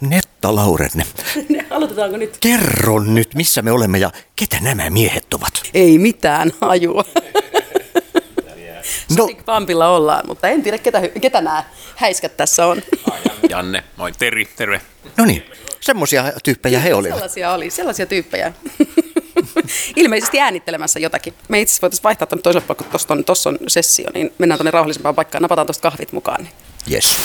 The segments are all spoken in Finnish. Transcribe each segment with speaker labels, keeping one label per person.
Speaker 1: Netta Laurenne,
Speaker 2: Aloitetaanko nyt?
Speaker 1: kerro nyt, missä me olemme ja ketä nämä miehet ovat?
Speaker 2: Ei mitään hajua.
Speaker 1: No,
Speaker 2: Sonic Pumpilla ollaan, mutta en tiedä ketä, ketä nämä häiskät tässä on.
Speaker 3: Janne, moi. Teri, terve.
Speaker 1: no niin, semmoisia tyyppejä he olivat.
Speaker 2: Sellaisia oli, sellaisia tyyppejä. Ilmeisesti äänittelemässä jotakin. Me itse asiassa voitaisiin vaihtaa tuonne toiselle paikalle, kun tuossa on, tossa on sessio, niin mennään tuonne rauhallisempaan paikkaan, napataan tuosta kahvit mukaan. Niin.
Speaker 1: Yes.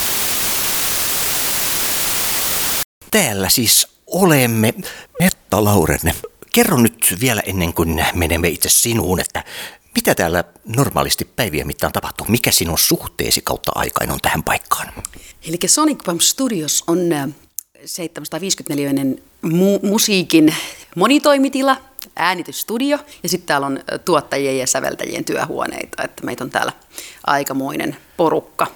Speaker 1: Täällä siis olemme. Netta Laurenne, kerro nyt vielä ennen kuin menemme itse sinuun, että mitä täällä normaalisti päivien mittaan tapahtuu? Mikä sinun suhteesi kautta aikain on tähän paikkaan?
Speaker 2: Eli Sonic Pump Studios on äh, 754 mu- musiikin monitoimitila, äänitysstudio ja sitten täällä on äh, tuottajien ja säveltäjien työhuoneita, että meitä on täällä aikamoinen porukka.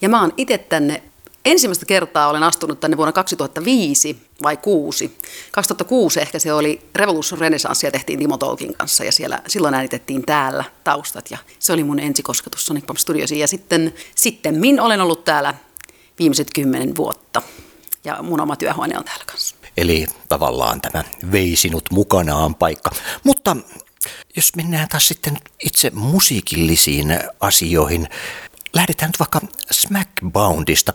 Speaker 2: Ja mä oon itse tänne ensimmäistä kertaa olen astunut tänne vuonna 2005 vai 6. 2006 ehkä se oli Revolution Renaissance ja tehtiin Timo Tolkin kanssa ja siellä, silloin äänitettiin täällä taustat ja se oli mun ensikosketus Sonic Pump Studiosiin ja sitten, sitten min olen ollut täällä viimeiset kymmenen vuotta ja mun oma työhuone on täällä kanssa.
Speaker 1: Eli tavallaan tämä vei sinut mukanaan paikka. Mutta jos mennään taas sitten itse musiikillisiin asioihin, lähdetään nyt vaikka Smackboundista.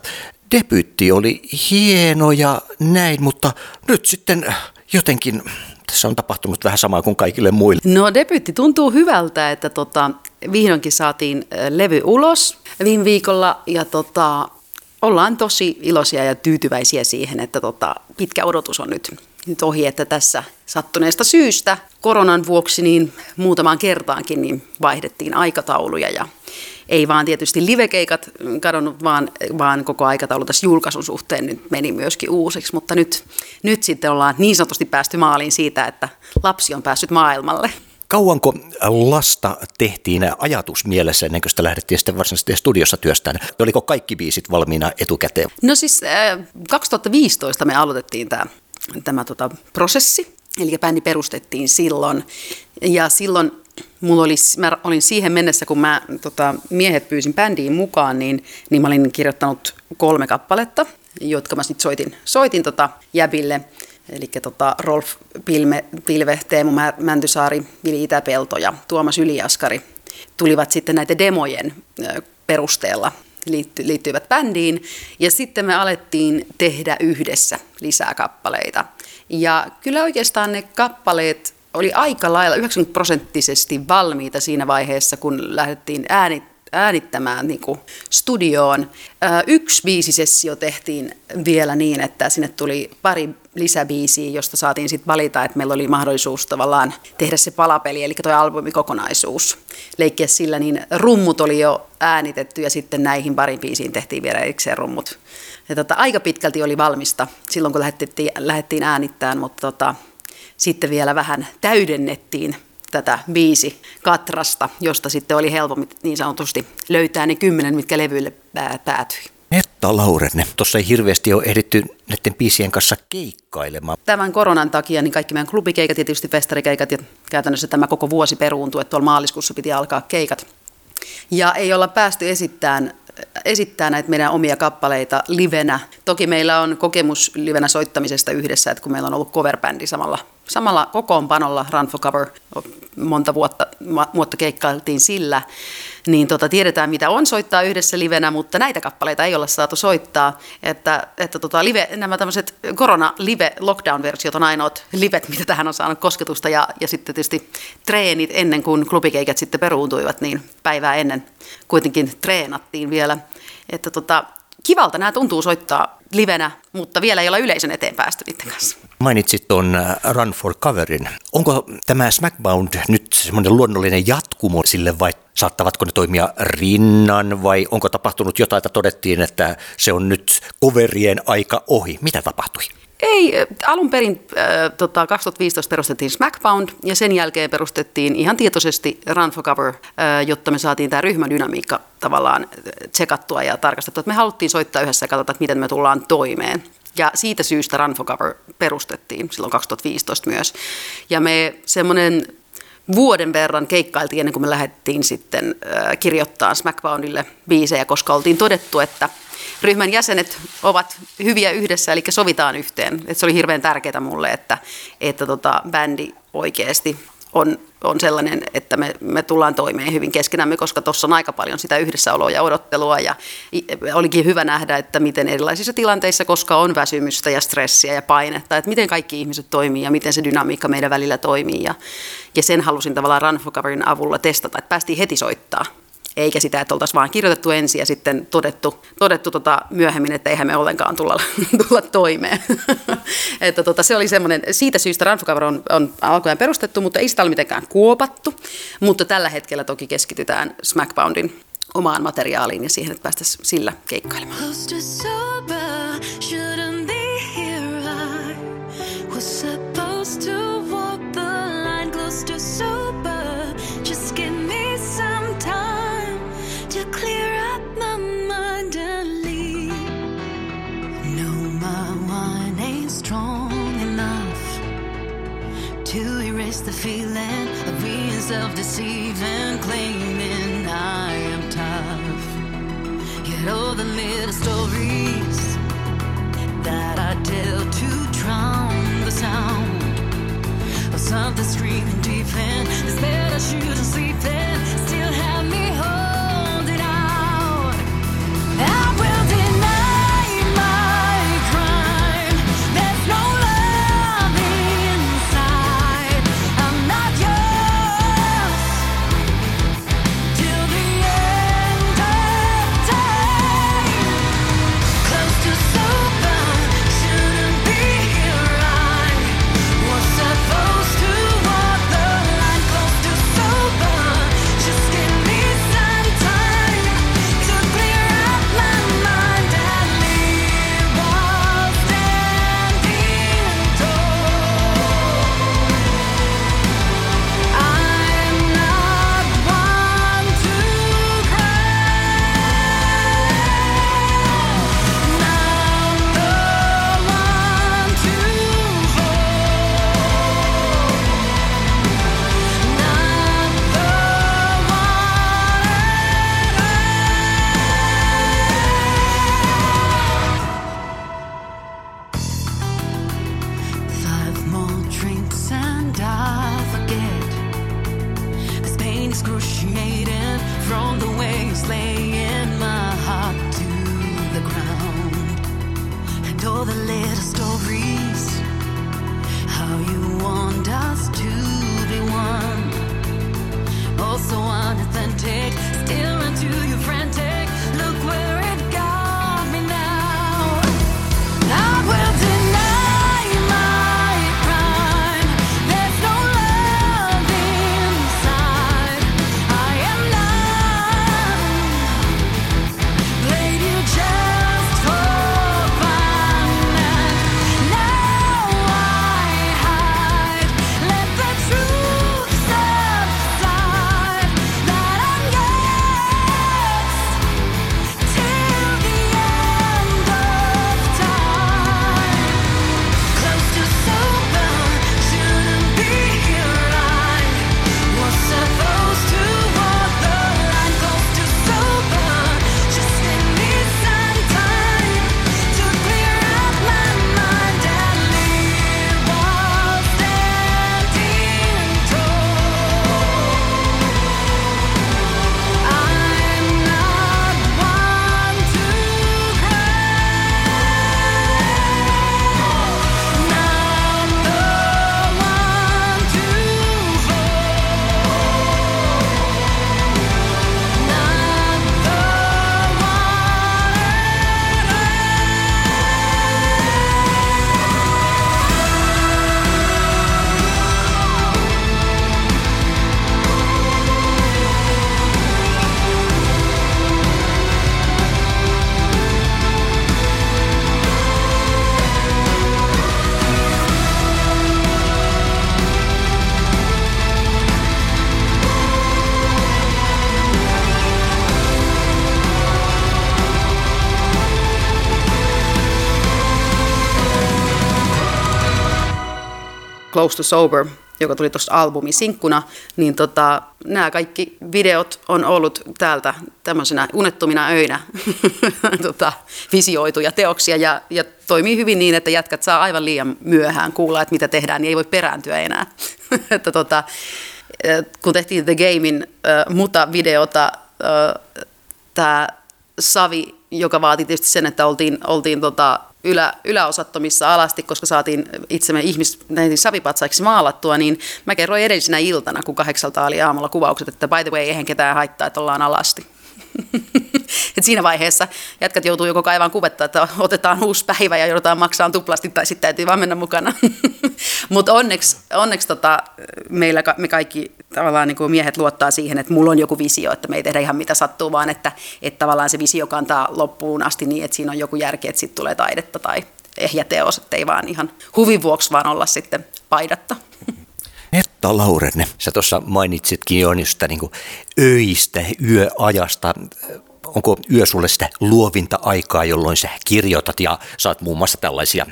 Speaker 1: Debyytti oli hieno ja näin, mutta nyt sitten jotenkin tässä on tapahtunut vähän samaa kuin kaikille muille.
Speaker 2: No debyytti tuntuu hyvältä, että tota, vihdoinkin saatiin levy ulos viime viikolla ja tota, ollaan tosi iloisia ja tyytyväisiä siihen, että tota, pitkä odotus on nyt, nyt ohi, että tässä sattuneesta syystä koronan vuoksi niin muutamaan kertaankin niin vaihdettiin aikatauluja ja ei vaan tietysti livekeikat kadonnut, vaan, vaan koko aikataulu tässä julkaisun suhteen nyt meni myöskin uusiksi, mutta nyt, nyt sitten ollaan niin sanotusti päästy maaliin siitä, että lapsi on päässyt maailmalle.
Speaker 1: Kauanko lasta tehtiin ajatus mielessä ennen kuin sitä lähdettiin sitten varsinaisesti studiossa työstään? Oliko kaikki biisit valmiina etukäteen?
Speaker 2: No siis äh, 2015 me aloitettiin tämä, tämä tota, prosessi, eli bändi perustettiin silloin. Ja silloin mulla oli, mä olin siihen mennessä, kun mä tota, miehet pyysin bändiin mukaan, niin, niin mä olin kirjoittanut kolme kappaletta, jotka mä sitten soitin, soitin tota Jäbille. Eli tota Rolf Pilme, Pilve, Teemu Mä- Mäntysaari, Vili Itäpelto ja Tuomas Yliaskari tulivat sitten näiden demojen perusteella liitty, liittyivät bändiin. Ja sitten me alettiin tehdä yhdessä lisää kappaleita. Ja kyllä oikeastaan ne kappaleet oli aika lailla 90 prosenttisesti valmiita siinä vaiheessa, kun lähdettiin ääni, äänittämään niin kuin studioon. Yksi biisisessio tehtiin vielä niin, että sinne tuli pari lisäbiisiä, josta saatiin sitten valita, että meillä oli mahdollisuus tavallaan tehdä se palapeli, eli tuo albumikokonaisuus. Leikkiä sillä, niin rummut oli jo äänitetty ja sitten näihin parin biisiin tehtiin vielä erikseen rummut. Ja tota, aika pitkälti oli valmista silloin, kun lähdettiin, lähdettiin äänittämään, mutta tota, sitten vielä vähän täydennettiin tätä biisi katrasta, josta sitten oli helpommin niin sanotusti löytää ne kymmenen, mitkä levyille pää- päätyi.
Speaker 1: Netta Laurenne, tuossa ei hirveästi ole ehditty näiden biisien kanssa keikkailemaan.
Speaker 2: Tämän koronan takia niin kaikki meidän klubikeikat ja tietysti festarikeikat ja käytännössä tämä koko vuosi peruuntui, että tuolla maaliskuussa piti alkaa keikat. Ja ei olla päästy esittämään esittää näitä meidän omia kappaleita livenä. Toki meillä on kokemus livenä soittamisesta yhdessä, että kun meillä on ollut coverbändi samalla, samalla kokoonpanolla Run for Cover, monta vuotta, vuotta keikkailtiin sillä, niin tota, tiedetään mitä on soittaa yhdessä livenä, mutta näitä kappaleita ei olla saatu soittaa. Että, että tota, live, nämä tämmöiset korona-live lockdown-versiot on ainoat livet, mitä tähän on saanut kosketusta ja, ja sitten tietysti treenit ennen kuin klubikeikat sitten peruuntuivat, niin päivää ennen kuitenkin treenattiin vielä. Että tota, kivalta nämä tuntuu soittaa livenä, mutta vielä ei olla yleisön eteen päästy niiden kanssa.
Speaker 1: Mainitsit tuon äh, Run for Coverin. Onko tämä Smackbound nyt semmoinen luonnollinen jatkumo sille vai saattavatko ne toimia rinnan vai onko tapahtunut jotain, että todettiin, että se on nyt coverien aika ohi? Mitä tapahtui?
Speaker 2: Ei, alun perin äh, tota, 2015 perustettiin Smackbound ja sen jälkeen perustettiin ihan tietoisesti Run for Cover, äh, jotta me saatiin tämä ryhmädynamiikka tavallaan tsekattua ja tarkastettua. Me haluttiin soittaa yhdessä ja katsoa, että miten me tullaan toimeen. Ja siitä syystä Run for Cover perustettiin silloin 2015 myös. Ja me semmoinen vuoden verran keikkailtiin ennen kuin me lähdettiin sitten äh, kirjoittaa Smackboundille biisejä, koska oltiin todettu, että ryhmän jäsenet ovat hyviä yhdessä, eli sovitaan yhteen. Et se oli hirveän tärkeää mulle, että, että tota, bändi oikeasti on, on sellainen, että me, me tullaan toimeen hyvin keskenämme, koska tuossa on aika paljon sitä yhdessäoloa ja odottelua ja olikin hyvä nähdä, että miten erilaisissa tilanteissa, koska on väsymystä ja stressiä ja painetta, että miten kaikki ihmiset toimii ja miten se dynamiikka meidän välillä toimii. Ja, ja sen halusin tavallaan Run for Coverin avulla testata, että päästiin heti soittaa eikä sitä, että oltaisiin vaan kirjoitettu ensin ja sitten todettu, todettu tota myöhemmin, että eihän me ollenkaan tulla, tulla toimeen. että tota, se oli semmoinen, siitä syystä Ranfukavar on, on alkujaan perustettu, mutta ei sitä ole mitenkään kuopattu, mutta tällä hetkellä toki keskitytään Smackboundin omaan materiaaliin ja siihen, että päästäisiin sillä keikkailemaan.
Speaker 4: Self-deceiving, claiming I am tough. Yet all the little stories that I tell to drown the sound of something screaming deep in is that I shouldn't sleep in,
Speaker 2: Close to Sober joka tuli tuossa albumisinkkuna, niin tota, nämä kaikki videot on ollut täältä tämmöisenä unettomina öinä tota, visioituja teoksia ja, ja toimii hyvin niin, että jätkät saa aivan liian myöhään kuulla, että mitä tehdään, niin ei voi perääntyä enää. että tota, kun tehtiin The Gamein äh, muta-videota, äh, tämä Savi, joka vaati tietysti sen, että oltiin, oltiin tota, ylä, yläosattomissa alasti, koska saatiin itsemme ihmis savipatsaiksi maalattua, niin mä kerroin edellisenä iltana, kun kahdeksalta oli aamulla kuvaukset, että by the way, eihän ketään haittaa, että ollaan alasti. Et siinä vaiheessa jätkät joutuu joko kaivaan kuvetta, että otetaan uusi päivä ja joudutaan maksamaan tuplasti, tai sitten täytyy vaan mennä mukana. Mutta onneksi, onneksi tota, meillä me kaikki tavallaan niin kuin miehet luottaa siihen, että mulla on joku visio, että me ei tehdä ihan mitä sattuu, vaan että, että tavallaan se visio kantaa loppuun asti niin, että siinä on joku järki, että sitten tulee taidetta tai ehjä teos, että ei vaan ihan huvin vuoksi vaan olla sitten paidatta.
Speaker 1: Netta Laurenne, sä tuossa mainitsitkin jo niistä niin öistä, yöajasta. Onko yö sulle sitä luovinta aikaa, jolloin sä kirjoitat ja saat muun muassa tällaisia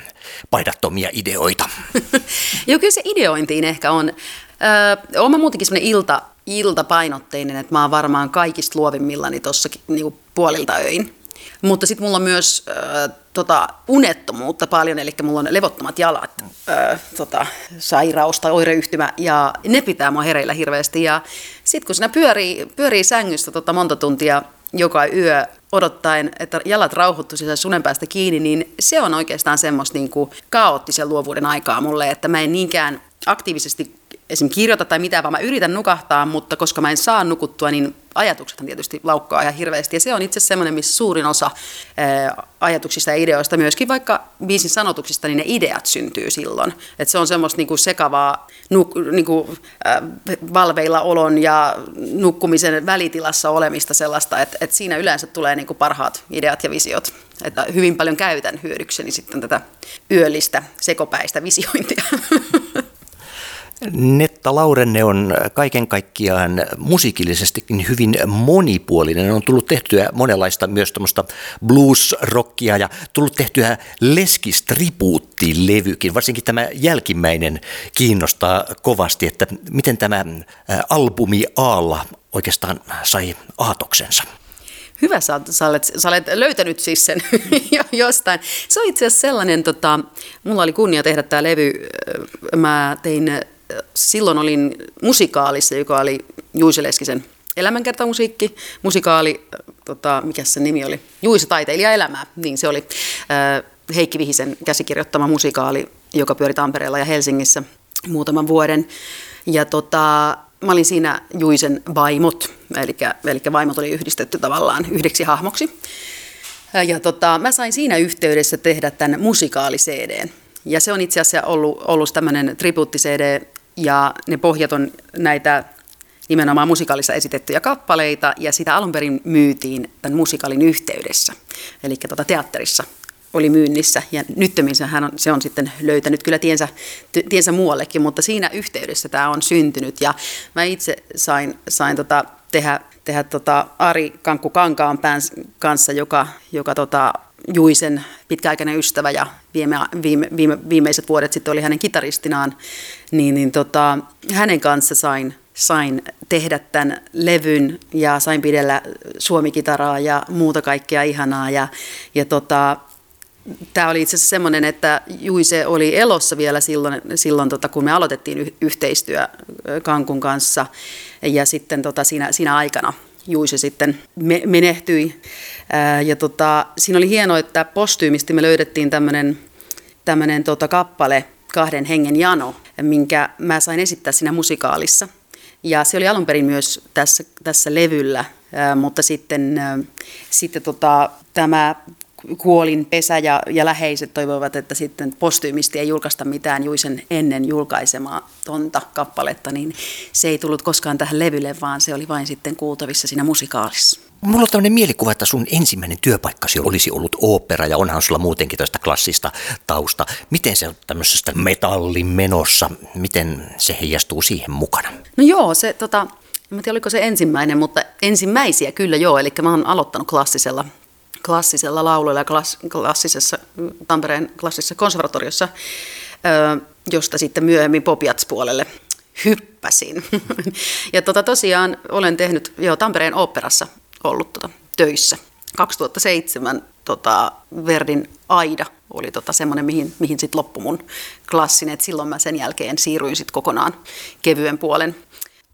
Speaker 1: paidattomia ideoita?
Speaker 2: Joo, kyllä se ideointiin ehkä on. Öö, olen muutenkin sellainen ilta, iltapainotteinen, että mä oon varmaan kaikista luovimmillani tuossa niin puolilta öin. Mutta sitten mulla on myös äh, tota, unettomuutta paljon, eli mulla on levottomat jalat, äh, tota, sairaus tai oireyhtymä, ja ne pitää mua hereillä hirveästi. Ja sitten kun siinä pyörii, pyörii sängystä tota, monta tuntia joka yö odottaen, että jalat rauhoittuisi sunen päästä kiinni, niin se on oikeastaan semmoista niin kuin kaoottisen luovuuden aikaa mulle, että mä en niinkään aktiivisesti esim. kirjoita tai mitään, vaan mä yritän nukahtaa, mutta koska mä en saa nukuttua, niin ajatuksethan tietysti laukkaa ihan hirveästi. Ja se on itse semmoinen, missä suurin osa ää, ajatuksista ja ideoista, myöskin vaikka biisin sanotuksista, niin ne ideat syntyy silloin. Et se on semmoista niinku sekavaa nuk, niinku, ää, valveilla olon ja nukkumisen välitilassa olemista sellaista, että et siinä yleensä tulee niinku parhaat ideat ja visiot. Että hyvin paljon käytän hyödykseni sitten tätä yöllistä sekopäistä visiointia.
Speaker 1: Netta Laurenne on kaiken kaikkiaan musiikillisestikin hyvin monipuolinen. On tullut tehtyä monenlaista myös tuommoista blues-rockia ja tullut tehtyä leskistribuuttilevykin. Varsinkin tämä jälkimmäinen kiinnostaa kovasti, että miten tämä albumi Aalla oikeastaan sai aatoksensa.
Speaker 2: Hyvä, sä, sä, olet, sä olet löytänyt siis sen jostain. Se on itse asiassa sellainen, tota, mulla oli kunnia tehdä tämä levy, mä tein silloin olin musikaalissa, joka oli Juise Leskisen elämänkertamusiikki, musikaali, tota, mikä se nimi oli, Juise taiteilija elämää, niin se oli Heikki Vihisen käsikirjoittama musikaali, joka pyöri Tampereella ja Helsingissä muutaman vuoden. Ja tota, mä olin siinä Juisen vaimot, eli, eli vaimot oli yhdistetty tavallaan yhdeksi hahmoksi. Ja tota, mä sain siinä yhteydessä tehdä tämän musikaali CD. Ja se on itse asiassa ollut, ollut tämmöinen tribuutti-CD, ja ne pohjat on näitä nimenomaan musikaalissa esitettyjä kappaleita, ja sitä alun perin myytiin tämän musikaalin yhteydessä, eli tuota teatterissa oli myynnissä, ja nyttemmin hän on, se on sitten löytänyt kyllä tiensä, tiensä muuallekin, mutta siinä yhteydessä tämä on syntynyt, ja mä itse sain, sain tota, tehdä, tehdä tota Ari Kankku Kankaanpään kanssa, joka, joka tota, Juisen pitkäaikainen ystävä ja viime, viime, viime, viimeiset vuodet sitten oli hänen kitaristinaan, niin, niin tota, hänen kanssa sain, sain tehdä tämän levyn ja sain pidellä suomikitaraa ja muuta kaikkea ihanaa. Ja, ja tota, Tämä oli itse asiassa semmoinen, että Juise oli elossa vielä silloin, silloin tota, kun me aloitettiin yhteistyö Kankun kanssa. Ja sitten tota, siinä, siinä aikana Juise sitten me, menehtyi. Ää, ja tota, siinä oli hienoa, että postyymisti me löydettiin tämmöinen tämmönen, tota, kappale, kahden hengen jano, minkä mä sain esittää siinä musikaalissa. Ja se oli alun perin myös tässä, tässä levyllä, ää, mutta sitten, ää, sitten tota, tämä kuolin pesä ja, ja läheiset toivoivat, että sitten postyymisti ei julkaista mitään Juisen ennen julkaisemaa tonta kappaletta, niin se ei tullut koskaan tähän levylle, vaan se oli vain sitten kuultavissa siinä musikaalissa.
Speaker 1: Mulla on tämmöinen mielikuva, että sun ensimmäinen työpaikkasi olisi ollut opera ja onhan sulla muutenkin tästä klassista tausta. Miten se on tämmöisestä metallin menossa, miten se heijastuu siihen mukana?
Speaker 2: No joo, se tota, en tiedä oliko se ensimmäinen, mutta ensimmäisiä kyllä joo, eli mä oon aloittanut klassisella klassisella lauluilla ja klass, klassisessa, Tampereen klassisessa konservatoriossa, josta sitten myöhemmin Popiats puolelle hyppäsin. ja tota, tosiaan olen tehnyt jo Tampereen oopperassa ollut tota, töissä. 2007 tota, Verdin Aida oli tota semmoinen, mihin, mihin sitten loppui mun klassinen. Et silloin mä sen jälkeen siirryin sitten kokonaan kevyen puolen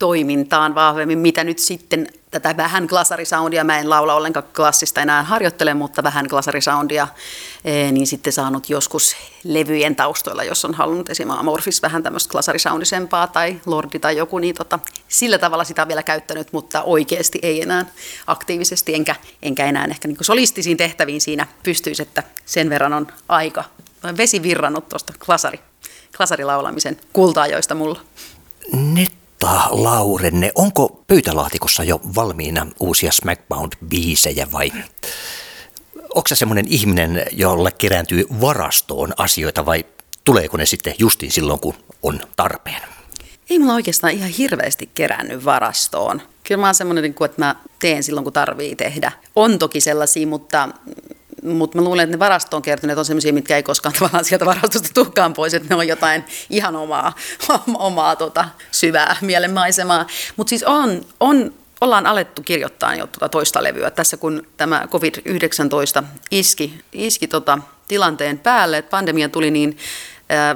Speaker 2: toimintaan vahvemmin, mitä nyt sitten tätä vähän glasarisoundia, mä en laula ollenkaan klassista enää harjoittele, mutta vähän glasarisoundia, eh, niin sitten saanut joskus levyjen taustoilla, jos on halunnut esimerkiksi Amorphis vähän tämmöistä glasarisoundisempaa tai Lordi tai joku, niin tota, sillä tavalla sitä on vielä käyttänyt, mutta oikeasti ei enää aktiivisesti, enkä, enkä enää ehkä niin solistisiin tehtäviin siinä pystyisi, että sen verran on aika vesi virrannut tuosta glasari, glasarilaulamisen kulta-ajoista mulla.
Speaker 1: Net tota, Laurenne, onko pöytälaatikossa jo valmiina uusia Smackbound-biisejä vai onko se semmoinen ihminen, jolle kerääntyy varastoon asioita vai tuleeko ne sitten justiin silloin, kun on tarpeen?
Speaker 2: Ei mulla oikeastaan ihan hirveästi kerännyt varastoon. Kyllä mä oon semmoinen, niin että mä teen silloin, kun tarvii tehdä. On toki sellaisia, mutta mutta mä luulen, että ne varastoon kertyneet on sellaisia, mitkä ei koskaan tavallaan sieltä varastosta tuhkaan pois, että ne on jotain ihan omaa, omaa tota, syvää mielenmaisemaa. Mutta siis on, on, ollaan alettu kirjoittaa jo tuota toista levyä. Tässä kun tämä COVID-19 iski, iski tota, tilanteen päälle, että pandemia tuli, niin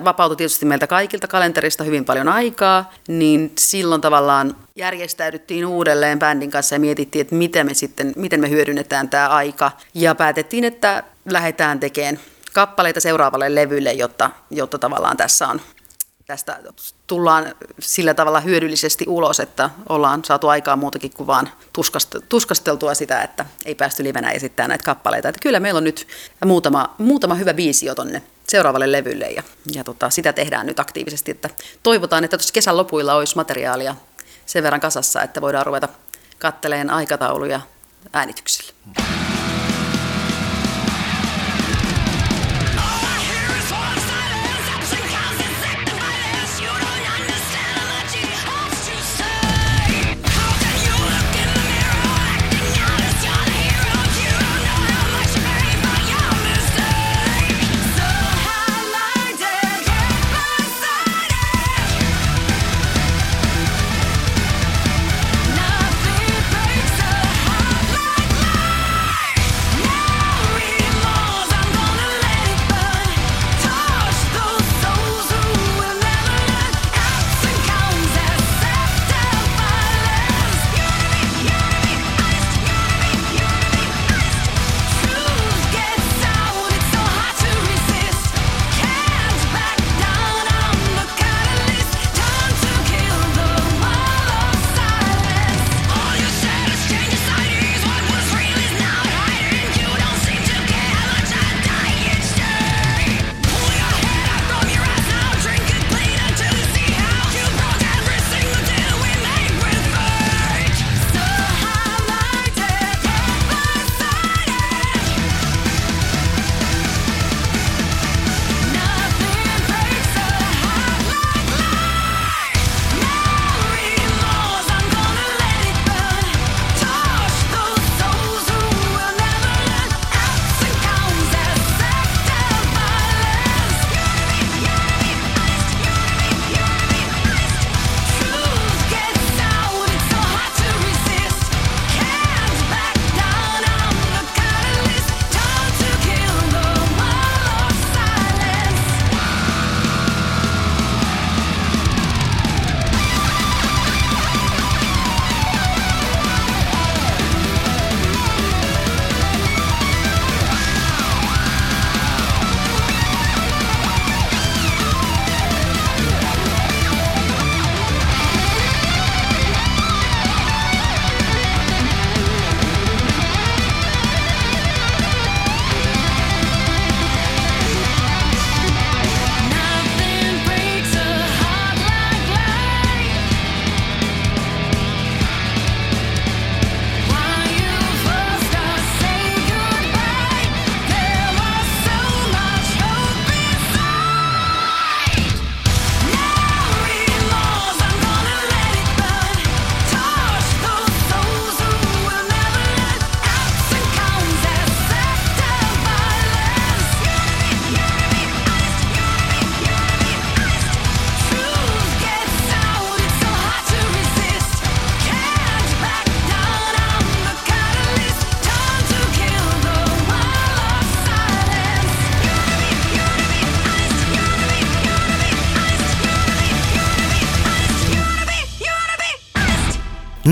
Speaker 2: vapautui tietysti meiltä kaikilta kalenterista hyvin paljon aikaa, niin silloin tavallaan järjestäydyttiin uudelleen bändin kanssa ja mietittiin, että miten me sitten, miten me hyödynnetään tämä aika. Ja päätettiin, että lähdetään tekemään kappaleita seuraavalle levylle, jotta, jotta tavallaan tässä on tästä tullaan sillä tavalla hyödyllisesti ulos, että ollaan saatu aikaa muutakin kuin vaan tuskasteltua sitä, että ei päästy livenä esittämään näitä kappaleita. Että kyllä meillä on nyt muutama, muutama hyvä biisi jo tonne seuraavalle levylle ja, ja tota, sitä tehdään nyt aktiivisesti. Että toivotaan, että tuossa kesän lopuilla olisi materiaalia sen verran kasassa, että voidaan ruveta katteleen aikatauluja äänityksille.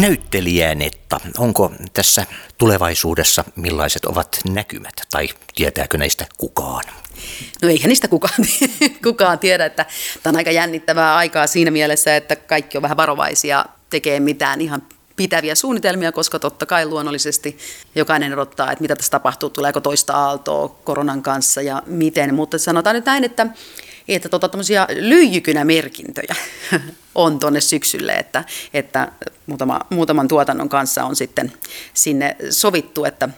Speaker 1: Näyttelijänetta, onko tässä tulevaisuudessa millaiset ovat näkymät tai tietääkö näistä kukaan?
Speaker 2: No eihän niistä kukaan, kukaan tiedä, että tämä on aika jännittävää aikaa siinä mielessä, että kaikki on vähän varovaisia tekee mitään ihan pitäviä suunnitelmia, koska totta kai luonnollisesti jokainen odottaa, että mitä tässä tapahtuu, tuleeko toista aaltoa koronan kanssa ja miten. Mutta sanotaan nyt näin, että että tota, lyijykynämerkintöjä on tuonne syksylle, että, että muutama, muutaman tuotannon kanssa on sitten sinne sovittu, että,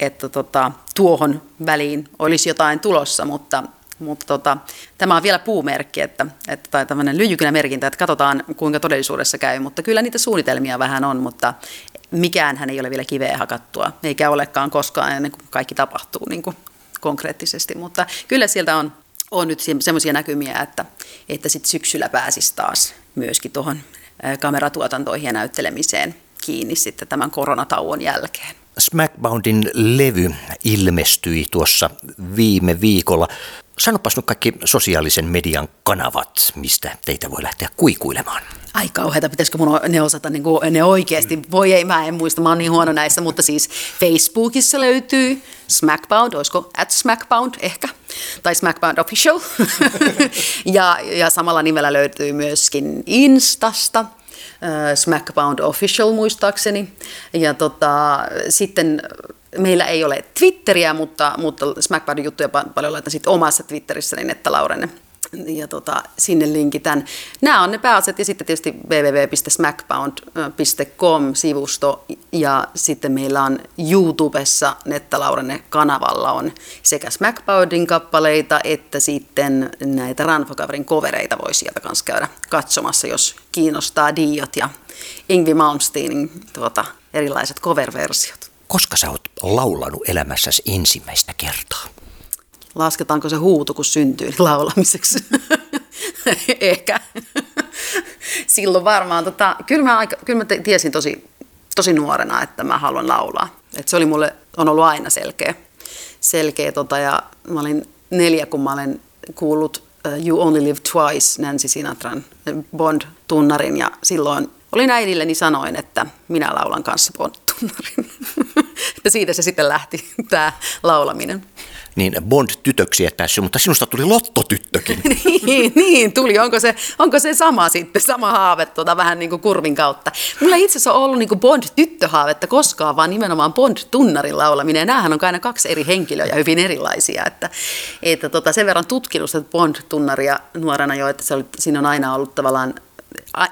Speaker 2: että tota, tuohon väliin olisi jotain tulossa, mutta mutta tota, tämä on vielä puumerkki, että, että, tai tämmöinen lyijykynämerkintä, että katsotaan kuinka todellisuudessa käy, mutta kyllä niitä suunnitelmia vähän on, mutta mikään hän ei ole vielä kiveä hakattua, eikä olekaan koskaan ennen kuin kaikki tapahtuu niin kuin konkreettisesti, mutta kyllä sieltä on, on nyt semmoisia näkymiä, että, että sit syksyllä pääsisi taas myöskin tuohon kameratuotantoihin ja näyttelemiseen kiinni sitten tämän koronatauon jälkeen.
Speaker 1: Smackboundin levy ilmestyi tuossa viime viikolla. Sanopas nyt kaikki sosiaalisen median kanavat, mistä teitä voi lähteä kuikuilemaan.
Speaker 2: Ai kauheita, pitäisikö mun ne osata niin kuin, ne oikeasti? Mm. Voi ei, mä en muista, mä oon niin huono näissä, mutta siis Facebookissa löytyy Smackbound, olisiko at Smackbound ehkä, tai Smackbound Official. ja, ja samalla nimellä löytyy myöskin Instasta, Smackbound Official muistaakseni. Ja tota, sitten meillä ei ole Twitteriä, mutta, mutta Smackboundin juttuja paljon laitan sitten omassa Twitterissäni, niin että Laurenne ja tota, sinne linkitän. Nämä on ne pääasiat ja sitten tietysti www.smackbound.com-sivusto ja sitten meillä on YouTubessa Netta Laurenne kanavalla on sekä Smackboundin kappaleita että sitten näitä Ranfokaverin kovereita voi sieltä kanssa käydä katsomassa, jos kiinnostaa Diot ja Ingvi Malmsteenin tuota, erilaiset cover-versiot.
Speaker 1: Koska sä oot laulanut elämässäsi ensimmäistä kertaa?
Speaker 2: Lasketaanko se huutu, kun syntyy laulamiseksi? Ehkä. Silloin varmaan, tota, kyllä, mä aika, kyllä mä tiesin tosi, tosi nuorena, että mä haluan laulaa. Et se oli mulle, on ollut aina selkeä. selkeä tota, ja mä olin neljä, kun mä olen kuullut uh, You Only Live Twice, Nancy Sinatran Bond-tunnarin. Ja silloin olin äidilleni sanoin, että minä laulan kanssa Bond-tunnarin. siitä se sitten lähti, tämä laulaminen
Speaker 1: niin Bond-tytöksi et päässyt, mutta sinusta tuli lottotyttökin.
Speaker 2: niin, niin, tuli. Onko se, onko se sama sitten, sama haave tuota, vähän niin kuin kurvin kautta? Mulla ei itse asiassa ollut niin kuin Bond-tyttöhaavetta koskaan, vaan nimenomaan Bond-tunnarin laulaminen. Ja näähän on aina kaksi eri henkilöä ja hyvin erilaisia. Että, että tota, sen verran tutkinut Bond-tunnaria nuorena jo, että se oli, siinä on aina ollut tavallaan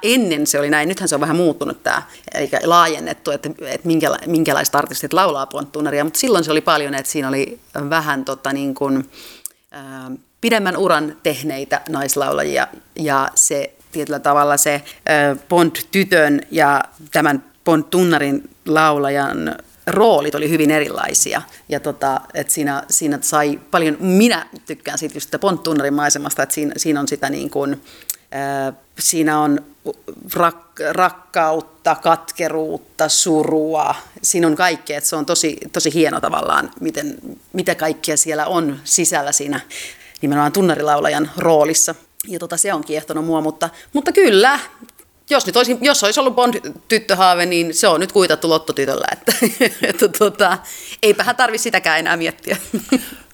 Speaker 2: ennen se oli näin, nythän se on vähän muuttunut tämä, eli laajennettu, että, että minkäla, minkälaiset artistit laulaa ponttuunaria, mutta silloin se oli paljon, että siinä oli vähän tota, niin kuin, ää, pidemmän uran tehneitä naislaulajia, ja se tietyllä tavalla se Bond-tytön ja tämän Bond-tunnarin laulajan roolit oli hyvin erilaisia. Ja tota, että siinä, siinä sai paljon, minä tykkään siitä just Bond-tunnarin maisemasta, että siinä, siinä on sitä niin kuin, Siinä on rak, rakkautta, katkeruutta, surua. Siinä on kaikkea, se on tosi, tosi hieno tavallaan, miten, mitä kaikkea siellä on sisällä siinä nimenomaan tunnarilaulajan roolissa. Ja tota, se on kiehtonut mua, mutta, mutta kyllä, jos, nyt olisi, jos olisi ollut Bond-tyttöhaave, niin se on nyt kuitattu lottotytöllä, että, että tota, eipähän tarvitse sitäkään enää miettiä.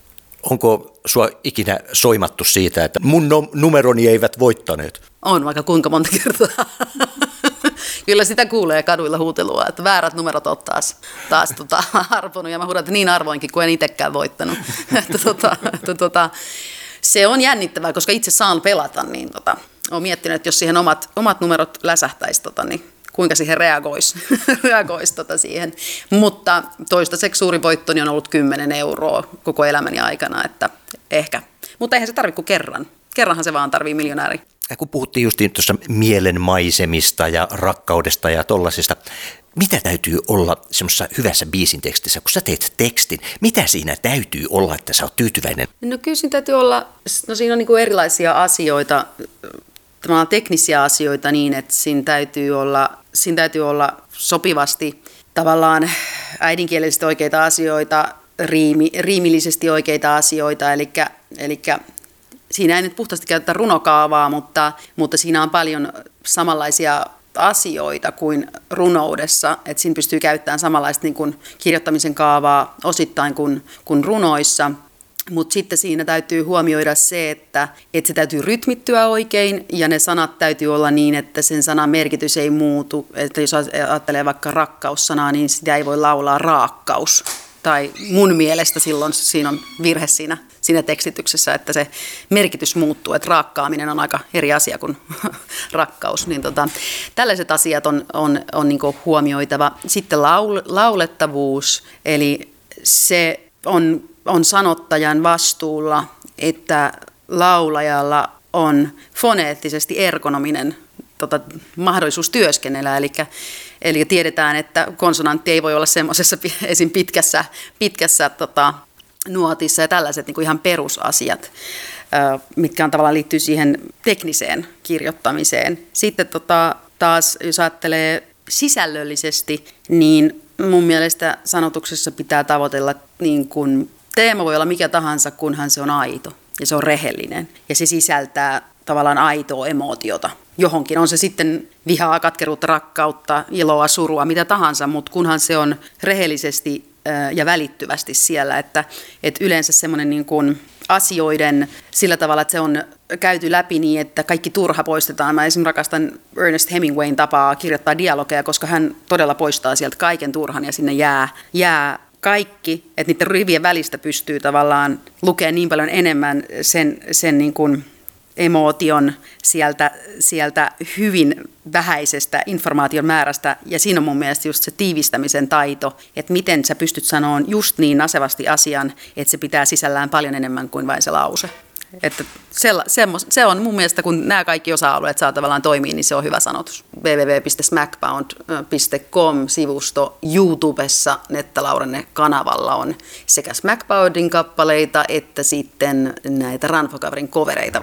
Speaker 1: Onko sua ikinä soimattu siitä, että mun no- numeroni eivät voittaneet?
Speaker 2: On vaikka kuinka monta kertaa. Kyllä sitä kuulee kaduilla huutelua, että väärät numerot on taas, taas tota, arvonut ja mä huudan, niin arvoinkin, kun en itsekään voittanut. että, tota, että, tota, se on jännittävää, koska itse saan pelata, niin tota, olen miettinyt, että jos siihen omat, omat numerot läsähtäisi, tota, niin kuinka siihen reagoisi, reagoisi tota siihen. Mutta toistaiseksi suuri voittoni on ollut 10 euroa koko elämäni aikana, että ehkä. Mutta eihän se tarvitse kuin kerran. Kerranhan se vaan tarvii miljonääri.
Speaker 1: Ja kun puhuttiin just tuossa mielenmaisemista ja rakkaudesta ja tollasista, mitä täytyy olla semmoisessa hyvässä biisin tekstissä, kun sä teet tekstin, mitä siinä täytyy olla, että sä oot tyytyväinen?
Speaker 2: No kyllä siinä täytyy olla, no siinä on niin kuin erilaisia asioita, tavallaan teknisiä asioita niin, että siinä täytyy olla, siinä täytyy olla sopivasti tavallaan äidinkielisesti oikeita asioita, riimi, riimillisesti oikeita asioita, eli, eli siinä ei nyt puhtaasti käytetä runokaavaa, mutta, mutta siinä on paljon samanlaisia asioita kuin runoudessa, että siinä pystyy käyttämään samanlaista niin kuin kirjoittamisen kaavaa osittain kuin, kuin runoissa, mutta sitten siinä täytyy huomioida se, että, että se täytyy rytmittyä oikein ja ne sanat täytyy olla niin, että sen sanan merkitys ei muutu. Että jos ajattelee vaikka rakkaussanaa, niin sitä ei voi laulaa raakkaus. Tai mun mielestä silloin siinä on virhe siinä, siinä tekstityksessä, että se merkitys muuttuu. Että raakkaaminen on aika eri asia kuin rakkaus. Niin tota, tällaiset asiat on, on, on niin huomioitava. Sitten laul, laulettavuus, eli se on on sanottajan vastuulla, että laulajalla on foneettisesti ergonominen tota, mahdollisuus työskennellä. Eli, eli tiedetään, että konsonantti ei voi olla semmoisessa esim. pitkässä, pitkässä tota, nuotissa ja tällaiset niin kuin ihan perusasiat, mitkä on tavallaan liittyy siihen tekniseen kirjoittamiseen. Sitten tota, taas, jos ajattelee sisällöllisesti, niin mun mielestä sanotuksessa pitää tavoitella niin kuin teema voi olla mikä tahansa, kunhan se on aito ja se on rehellinen. Ja se sisältää tavallaan aitoa emootiota johonkin. On se sitten vihaa, katkeruutta, rakkautta, iloa, surua, mitä tahansa, mutta kunhan se on rehellisesti ja välittyvästi siellä, että, että yleensä semmoinen niin kuin asioiden sillä tavalla, että se on käyty läpi niin, että kaikki turha poistetaan. Mä esimerkiksi rakastan Ernest Hemingwayn tapaa kirjoittaa dialogeja, koska hän todella poistaa sieltä kaiken turhan ja sinne jää, jää kaikki, että niiden rivien välistä pystyy tavallaan lukemaan niin paljon enemmän sen, sen niin kuin emootion sieltä, sieltä hyvin vähäisestä informaation määrästä. Ja siinä on mun mielestä just se tiivistämisen taito, että miten sä pystyt sanomaan just niin nasevasti asian, että se pitää sisällään paljon enemmän kuin vain se lause. Että se, se on mun mielestä, kun nämä kaikki osa-alueet saa tavallaan toimia, niin se on hyvä sanotus. www.smackbound.com-sivusto YouTubessa Netta Laurenne kanavalla on sekä Smackboundin kappaleita että sitten näitä Ranfokaverin kovereita.